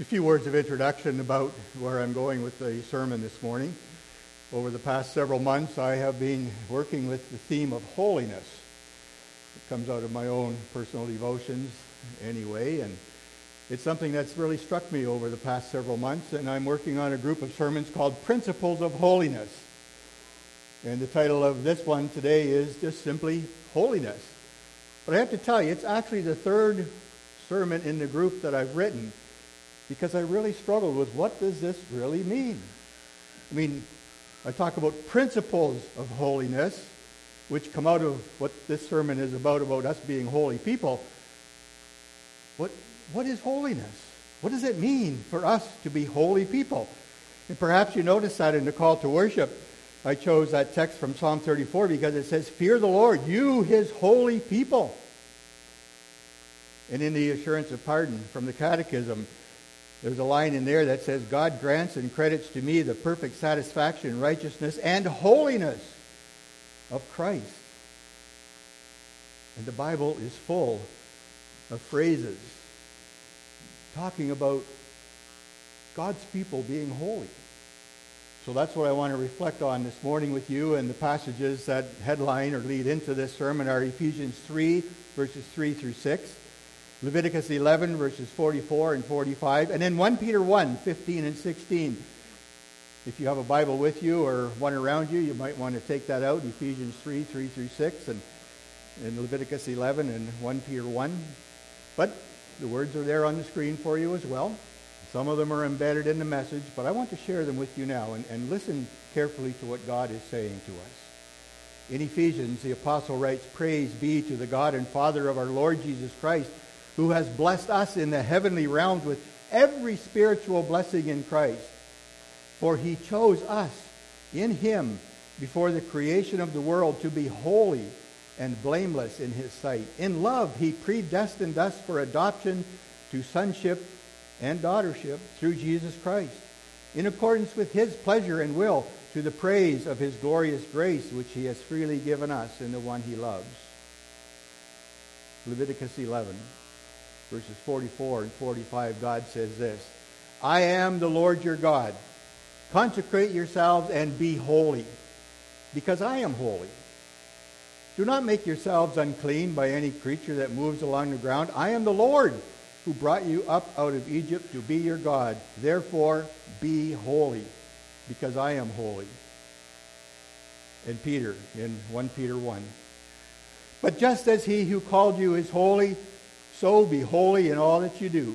A few words of introduction about where I'm going with the sermon this morning. Over the past several months, I have been working with the theme of holiness. It comes out of my own personal devotions anyway, and it's something that's really struck me over the past several months, and I'm working on a group of sermons called Principles of Holiness. And the title of this one today is just simply Holiness. But I have to tell you, it's actually the third sermon in the group that I've written because I really struggled with what does this really mean? I mean, I talk about principles of holiness, which come out of what this sermon is about, about us being holy people. What, what is holiness? What does it mean for us to be holy people? And perhaps you notice that in the call to worship. I chose that text from Psalm 34 because it says, Fear the Lord, you, his holy people. And in the assurance of pardon from the Catechism, there's a line in there that says, God grants and credits to me the perfect satisfaction, righteousness, and holiness of Christ. And the Bible is full of phrases talking about God's people being holy. So that's what I want to reflect on this morning with you. And the passages that headline or lead into this sermon are Ephesians 3, verses 3 through 6. Leviticus 11, verses 44 and 45, and then 1 Peter 1, 15 and 16. If you have a Bible with you or one around you, you might want to take that out, Ephesians 3, 3 through 6, and, and Leviticus 11 and 1 Peter 1. But the words are there on the screen for you as well. Some of them are embedded in the message, but I want to share them with you now and, and listen carefully to what God is saying to us. In Ephesians, the apostle writes, Praise be to the God and Father of our Lord Jesus Christ who has blessed us in the heavenly realms with every spiritual blessing in Christ. For he chose us in him before the creation of the world to be holy and blameless in his sight. In love, he predestined us for adoption to sonship and daughtership through Jesus Christ, in accordance with his pleasure and will, to the praise of his glorious grace, which he has freely given us in the one he loves. Leviticus 11 verses 44 and 45, God says this I am the Lord your God. Consecrate yourselves and be holy, because I am holy. Do not make yourselves unclean by any creature that moves along the ground. I am the Lord who brought you up out of Egypt to be your God. Therefore, be holy, because I am holy. And Peter, in 1 Peter 1. But just as he who called you is holy, so be holy in all that you do,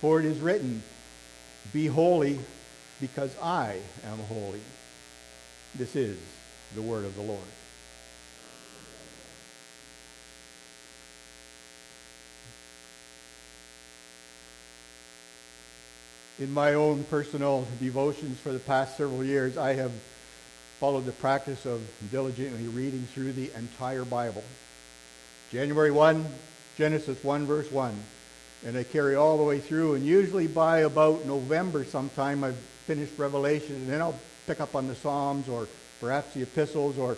for it is written, Be holy, because I am holy. This is the word of the Lord. In my own personal devotions for the past several years, I have followed the practice of diligently reading through the entire Bible. January 1, Genesis 1, verse 1. And I carry all the way through, and usually by about November sometime, I've finished Revelation, and then I'll pick up on the Psalms or perhaps the epistles, or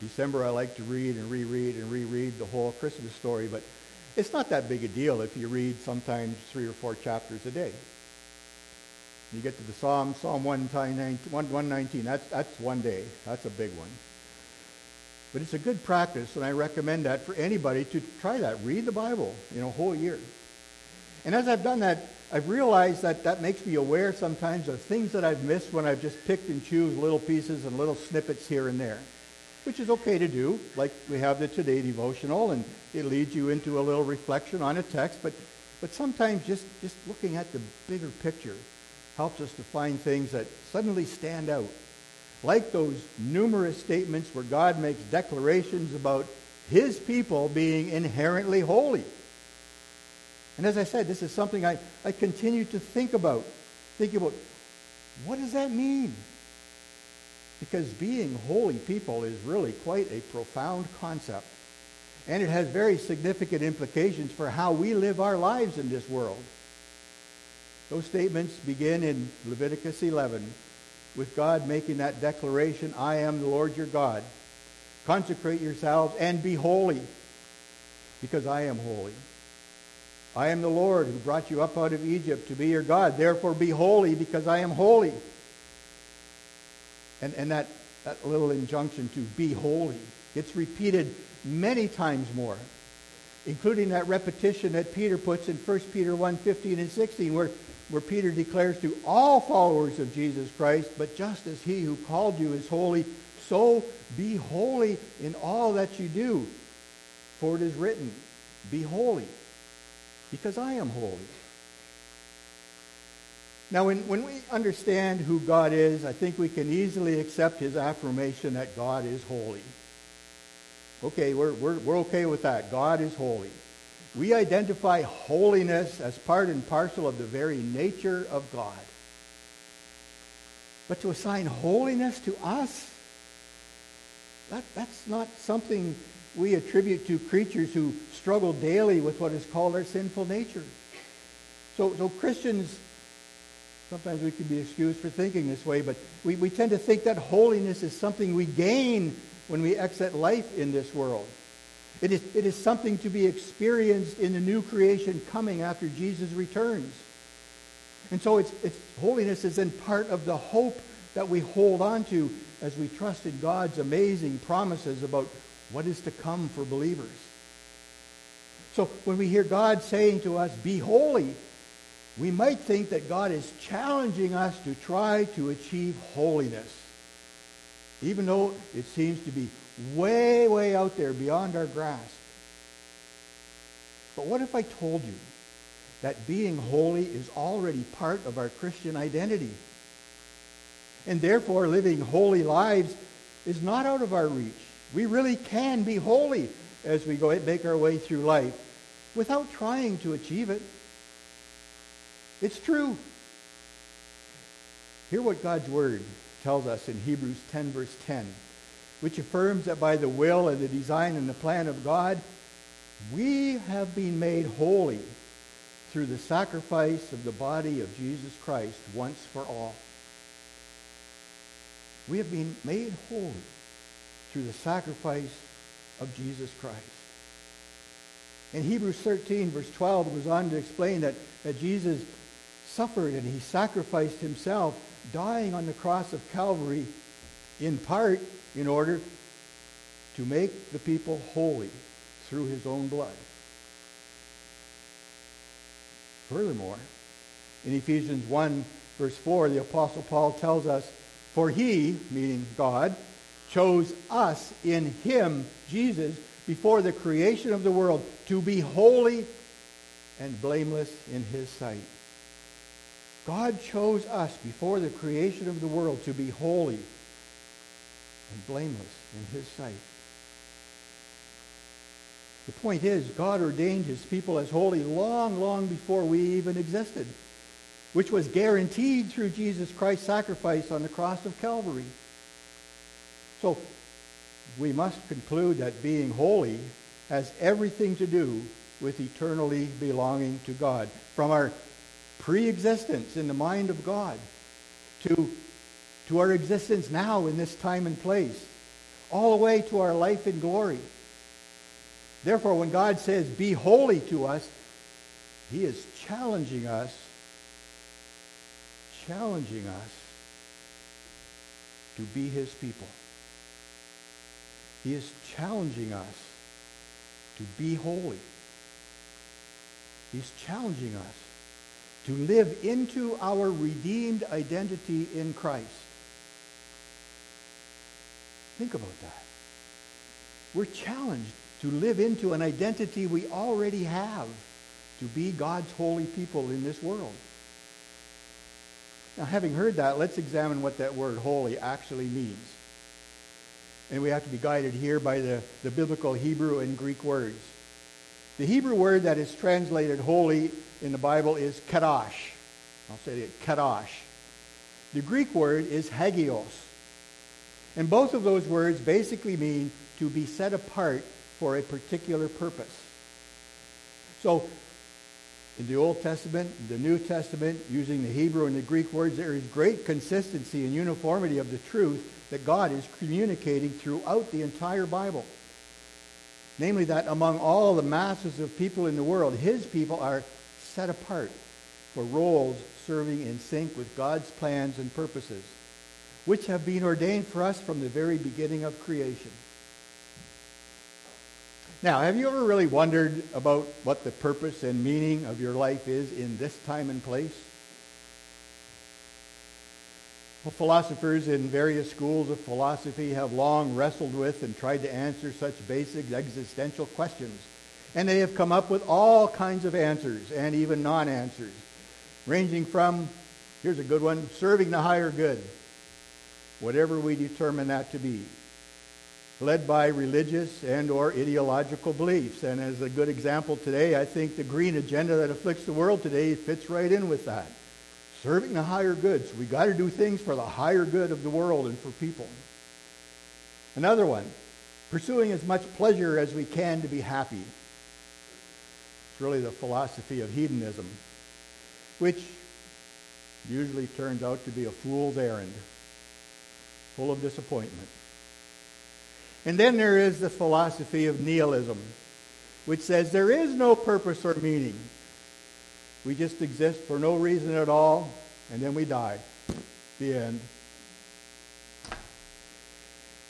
December I like to read and reread and reread the whole Christmas story, but it's not that big a deal if you read sometimes three or four chapters a day. You get to the Psalm, Psalm 119, that's, that's one day. That's a big one. But it's a good practice, and I recommend that for anybody to try that. Read the Bible, you know, a whole year. And as I've done that, I've realized that that makes me aware sometimes of things that I've missed when I've just picked and choose little pieces and little snippets here and there, which is okay to do, like we have the Today devotional, and it leads you into a little reflection on a text. But, but sometimes just, just looking at the bigger picture helps us to find things that suddenly stand out like those numerous statements where God makes declarations about his people being inherently holy. And as I said, this is something I, I continue to think about. Think about what does that mean? Because being holy people is really quite a profound concept. And it has very significant implications for how we live our lives in this world. Those statements begin in Leviticus 11 with God making that declaration, I am the Lord your God. Consecrate yourselves and be holy, because I am holy. I am the Lord who brought you up out of Egypt to be your God. Therefore be holy because I am holy. And, and that, that little injunction to be holy gets repeated many times more, including that repetition that Peter puts in 1 Peter 1 15 and 16, where, where Peter declares to all followers of Jesus Christ, but just as he who called you is holy, so be holy in all that you do. For it is written, Be holy, because I am holy. Now, when, when we understand who God is, I think we can easily accept his affirmation that God is holy. Okay, we're, we're, we're okay with that. God is holy. We identify holiness as part and parcel of the very nature of God. But to assign holiness to us, that, that's not something we attribute to creatures who struggle daily with what is called our sinful nature. So, so Christians, sometimes we can be excused for thinking this way, but we, we tend to think that holiness is something we gain when we exit life in this world. It is, it is something to be experienced in the new creation coming after Jesus returns. And so it's, it's, holiness is then part of the hope that we hold on to as we trust in God's amazing promises about what is to come for believers. So when we hear God saying to us, be holy, we might think that God is challenging us to try to achieve holiness. Even though it seems to be way, way out there beyond our grasp. But what if I told you that being holy is already part of our Christian identity? And therefore, living holy lives is not out of our reach. We really can be holy as we go make our way through life without trying to achieve it. It's true. Hear what God's word tells us in Hebrews 10, verse 10, which affirms that by the will and the design and the plan of God, we have been made holy through the sacrifice of the body of Jesus Christ once for all. We have been made holy through the sacrifice of Jesus Christ. In Hebrews 13, verse 12, it goes on to explain that, that Jesus suffered and he sacrificed himself, dying on the cross of Calvary, in part in order to make the people holy through his own blood. Furthermore, in Ephesians 1, verse 4, the Apostle Paul tells us for he, meaning God, chose us in him, Jesus, before the creation of the world to be holy and blameless in his sight. God chose us before the creation of the world to be holy and blameless in his sight. The point is, God ordained his people as holy long, long before we even existed which was guaranteed through Jesus Christ's sacrifice on the cross of Calvary. So we must conclude that being holy has everything to do with eternally belonging to God. From our pre-existence in the mind of God to, to our existence now in this time and place, all the way to our life in glory. Therefore, when God says, be holy to us, he is challenging us challenging us to be his people. He is challenging us to be holy. He's challenging us to live into our redeemed identity in Christ. Think about that. We're challenged to live into an identity we already have to be God's holy people in this world. Now, having heard that, let's examine what that word holy actually means. And we have to be guided here by the, the biblical Hebrew and Greek words. The Hebrew word that is translated holy in the Bible is kadosh. I'll say it, kadosh. The Greek word is hagios. And both of those words basically mean to be set apart for a particular purpose. So in the Old Testament, the New Testament, using the Hebrew and the Greek words, there is great consistency and uniformity of the truth that God is communicating throughout the entire Bible. Namely, that among all the masses of people in the world, his people are set apart for roles serving in sync with God's plans and purposes, which have been ordained for us from the very beginning of creation. Now, have you ever really wondered about what the purpose and meaning of your life is in this time and place? Philosophers in various schools of philosophy have long wrestled with and tried to answer such basic existential questions. And they have come up with all kinds of answers and even non answers, ranging from, here's a good one, serving the higher good, whatever we determine that to be, led by religious and or ideological beliefs. And as a good example today, I think the green agenda that afflicts the world today fits right in with that. Serving the higher good. So we got to do things for the higher good of the world and for people. Another one, pursuing as much pleasure as we can to be happy. It's really the philosophy of hedonism, which usually turns out to be a fool's errand, full of disappointment. And then there is the philosophy of nihilism, which says there is no purpose or meaning. We just exist for no reason at all, and then we die. The end.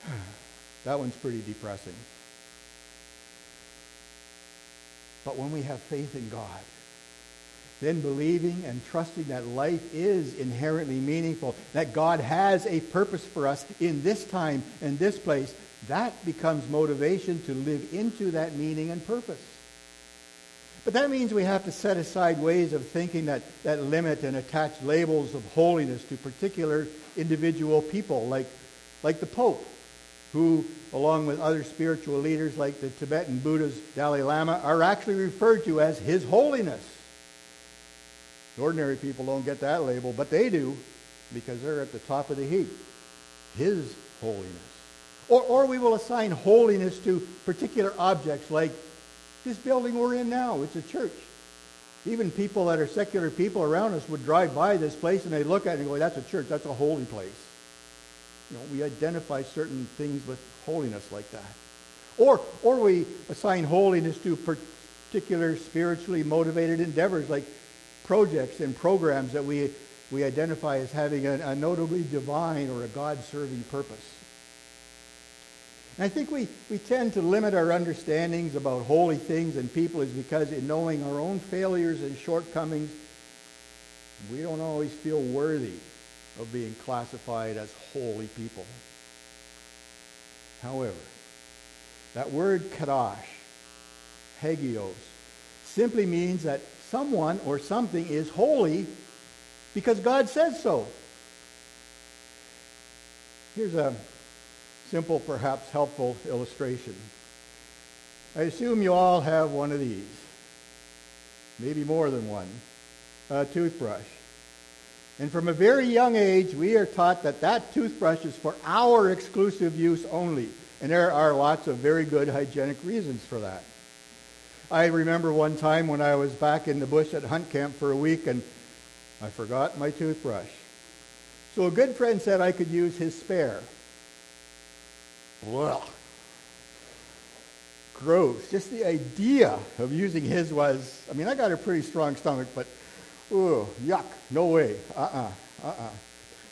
That one's pretty depressing. But when we have faith in God, then believing and trusting that life is inherently meaningful, that God has a purpose for us in this time and this place, that becomes motivation to live into that meaning and purpose. But that means we have to set aside ways of thinking that, that limit and attach labels of holiness to particular individual people, like, like the Pope, who, along with other spiritual leaders like the Tibetan Buddha's Dalai Lama, are actually referred to as His Holiness. Ordinary people don't get that label, but they do because they're at the top of the heap. His holiness. Or, or we will assign holiness to particular objects like this building we're in now. It's a church. Even people that are secular people around us would drive by this place and they look at it and go, that's a church. That's a holy place. You know, we identify certain things with holiness like that. Or, or we assign holiness to particular spiritually motivated endeavors like projects and programs that we, we identify as having a, a notably divine or a God-serving purpose. And I think we, we tend to limit our understandings about holy things and people is because in knowing our own failures and shortcomings, we don't always feel worthy of being classified as holy people. However, that word kadosh, hagios, simply means that someone or something is holy because God says so. Here's a simple, perhaps helpful illustration. I assume you all have one of these, maybe more than one, a toothbrush. And from a very young age, we are taught that that toothbrush is for our exclusive use only. And there are lots of very good hygienic reasons for that. I remember one time when I was back in the bush at hunt camp for a week and I forgot my toothbrush. So a good friend said I could use his spare. Well, gross. Just the idea of using his was, I mean, I got a pretty strong stomach, but, ooh, yuck, no way. Uh-uh, uh-uh.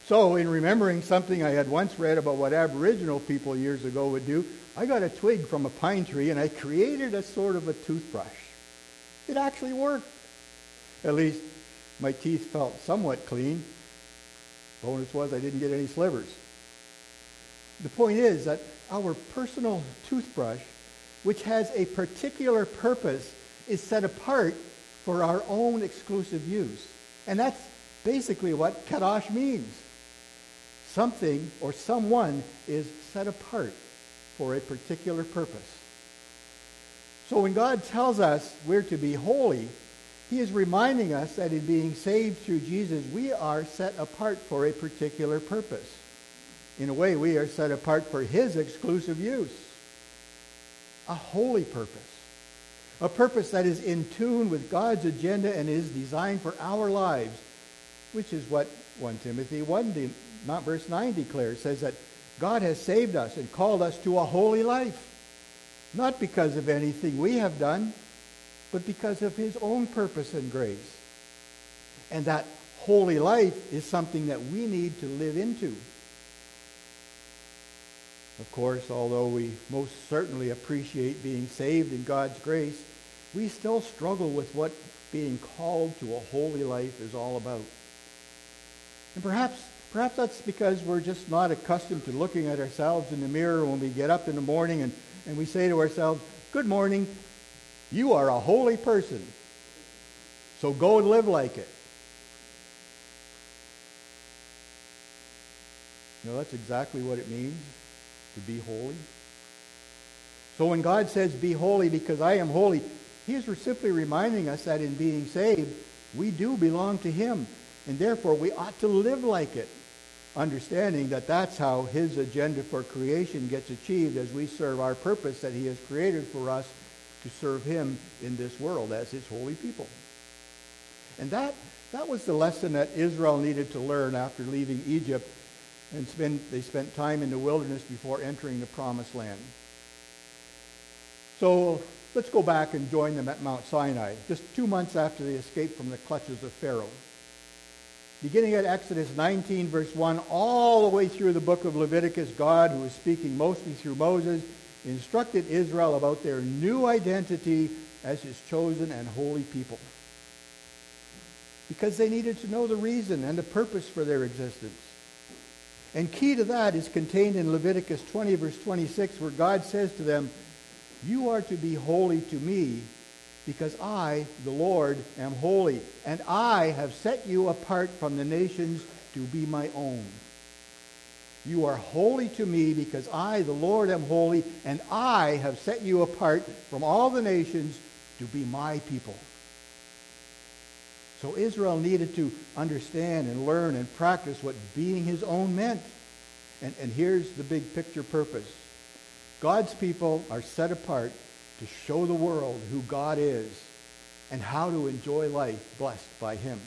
So in remembering something I had once read about what Aboriginal people years ago would do, I got a twig from a pine tree and I created a sort of a toothbrush. It actually worked. At least my teeth felt somewhat clean. Bonus was I didn't get any slivers. The point is that our personal toothbrush, which has a particular purpose, is set apart for our own exclusive use. And that's basically what kadosh means. Something or someone is set apart for a particular purpose. So when God tells us we're to be holy, he is reminding us that in being saved through Jesus, we are set apart for a particular purpose in a way, we are set apart for His exclusive use. A holy purpose. A purpose that is in tune with God's agenda and is designed for our lives, which is what 1 Timothy 1, not verse 9 declares, says that God has saved us and called us to a holy life. not because of anything we have done, but because of his own purpose and grace. And that holy life is something that we need to live into. Of course, although we most certainly appreciate being saved in God's grace, we still struggle with what being called to a holy life is all about. And perhaps perhaps that's because we're just not accustomed to looking at ourselves in the mirror when we get up in the morning and, and we say to ourselves, Good morning, you are a holy person. So go and live like it. You know, that's exactly what it means to be holy. So when God says, Be holy because I am holy, He is simply reminding us that in being saved, we do belong to Him. And therefore, we ought to live like it, understanding that that's how His agenda for creation gets achieved as we serve our purpose that He has created for us to serve Him in this world as His holy people. And that, that was the lesson that Israel needed to learn after leaving Egypt and spend, they spent time in the wilderness before entering the promised land. So let's go back and join them at Mount Sinai, just two months after they escaped from the clutches of Pharaoh. Beginning at Exodus 19, verse 1, all the way through the book of Leviticus, God, who was speaking mostly through Moses, instructed Israel about their new identity as his chosen and holy people. Because they needed to know the reason and the purpose for their existence. And key to that is contained in Leviticus 20, verse 26, where God says to them, You are to be holy to me, because I, the Lord, am holy, and I have set you apart from the nations to be my own. You are holy to me because I, the Lord, am holy, and I have set you apart from all the nations to be my people. So Israel needed to understand and learn and practice what being his own meant. And, and here's the big picture purpose. God's people are set apart to show the world who God is and how to enjoy life blessed by him.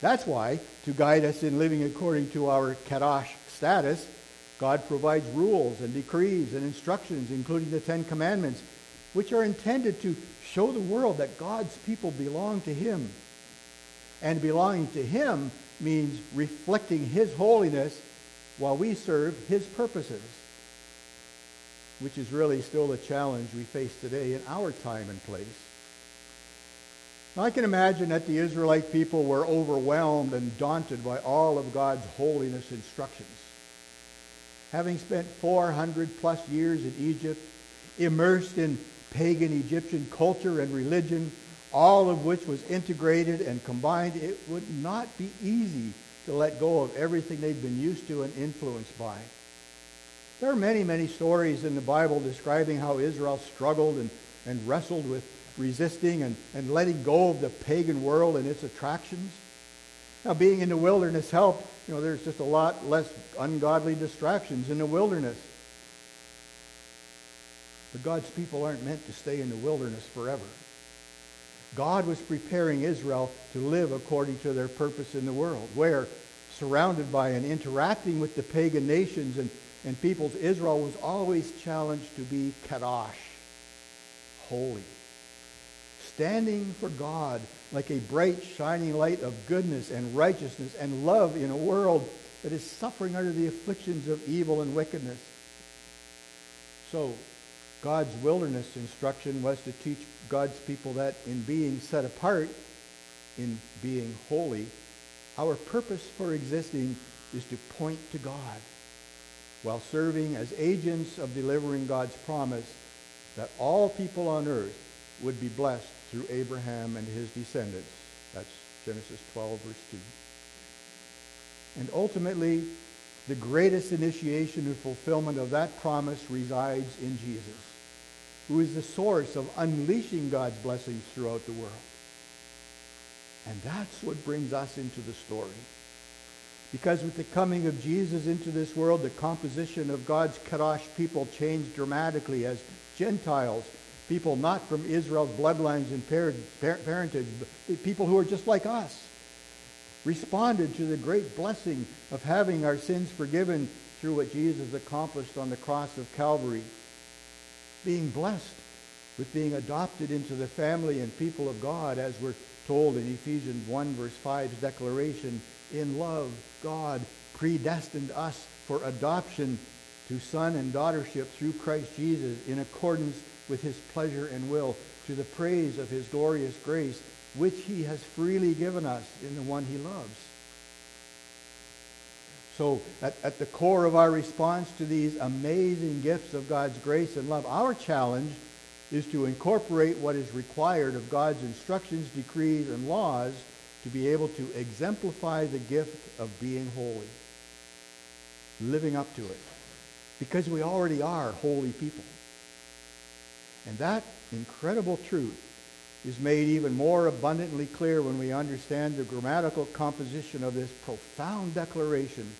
That's why, to guide us in living according to our kadosh status, God provides rules and decrees and instructions, including the Ten Commandments, which are intended to show the world that God's people belong to him. And belonging to him means reflecting his holiness while we serve his purposes, which is really still the challenge we face today in our time and place. Now, I can imagine that the Israelite people were overwhelmed and daunted by all of God's holiness instructions. Having spent 400 plus years in Egypt, immersed in pagan Egyptian culture and religion, all of which was integrated and combined, it would not be easy to let go of everything they'd been used to and influenced by. There are many, many stories in the Bible describing how Israel struggled and, and wrestled with resisting and, and letting go of the pagan world and its attractions. Now, being in the wilderness helped. You know, there's just a lot less ungodly distractions in the wilderness. But God's people aren't meant to stay in the wilderness forever. God was preparing Israel to live according to their purpose in the world, where, surrounded by and interacting with the pagan nations and, and peoples, Israel was always challenged to be kadosh, holy, standing for God like a bright, shining light of goodness and righteousness and love in a world that is suffering under the afflictions of evil and wickedness. So, God's wilderness instruction was to teach God's people that in being set apart, in being holy, our purpose for existing is to point to God while serving as agents of delivering God's promise that all people on earth would be blessed through Abraham and his descendants. That's Genesis 12, verse 2. And ultimately, the greatest initiation and fulfillment of that promise resides in Jesus who is the source of unleashing God's blessings throughout the world. And that's what brings us into the story. Because with the coming of Jesus into this world, the composition of God's Kadosh people changed dramatically as Gentiles, people not from Israel's bloodlines and parentage, people who are just like us, responded to the great blessing of having our sins forgiven through what Jesus accomplished on the cross of Calvary being blessed with being adopted into the family and people of God, as we're told in Ephesians 1, verse 5's declaration, in love, God predestined us for adoption to son and daughtership through Christ Jesus in accordance with his pleasure and will, to the praise of his glorious grace, which he has freely given us in the one he loves. So, at, at the core of our response to these amazing gifts of God's grace and love, our challenge is to incorporate what is required of God's instructions, decrees, and laws to be able to exemplify the gift of being holy, living up to it, because we already are holy people. And that incredible truth is made even more abundantly clear when we understand the grammatical composition of this profound declaration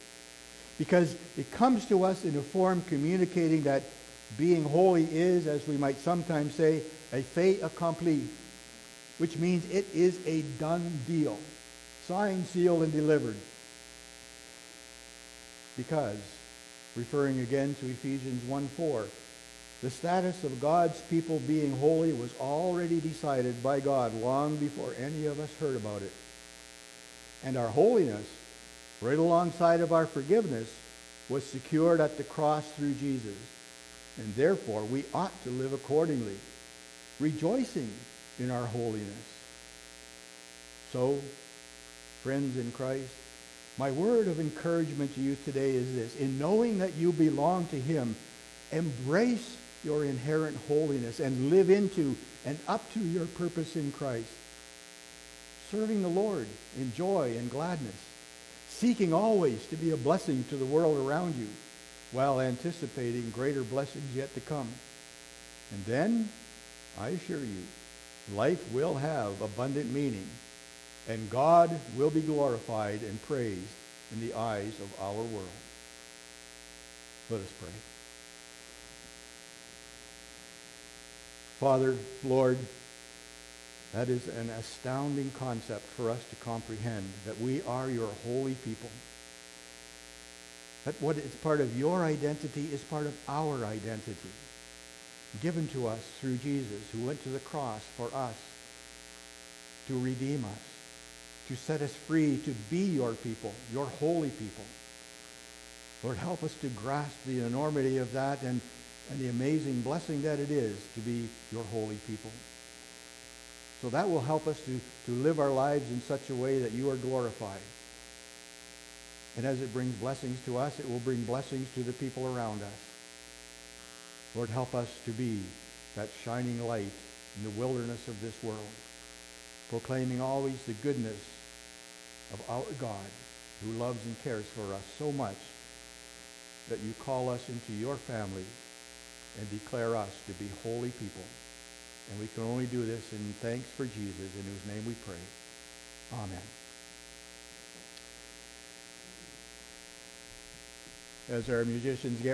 because it comes to us in a form communicating that being holy is, as we might sometimes say, a fait accompli, which means it is a done deal, signed, sealed, and delivered. Because, referring again to Ephesians 1.4, the status of God's people being holy was already decided by God long before any of us heard about it. And our holiness right alongside of our forgiveness, was secured at the cross through Jesus. And therefore, we ought to live accordingly, rejoicing in our holiness. So, friends in Christ, my word of encouragement to you today is this. In knowing that you belong to him, embrace your inherent holiness and live into and up to your purpose in Christ. Serving the Lord in joy and gladness seeking always to be a blessing to the world around you while anticipating greater blessings yet to come. And then, I assure you, life will have abundant meaning, and God will be glorified and praised in the eyes of our world. Let us pray. Father, Lord, that is an astounding concept for us to comprehend that we are your holy people. That what is part of your identity is part of our identity, given to us through Jesus, who went to the cross for us to redeem us, to set us free, to be your people, your holy people. Lord, help us to grasp the enormity of that and, and the amazing blessing that it is to be your holy people. So that will help us to, to live our lives in such a way that you are glorified. And as it brings blessings to us, it will bring blessings to the people around us. Lord, help us to be that shining light in the wilderness of this world, proclaiming always the goodness of our God who loves and cares for us so much that you call us into your family and declare us to be holy people. And we can only do this in thanks for Jesus, in whose name we pray. Amen. As our musicians get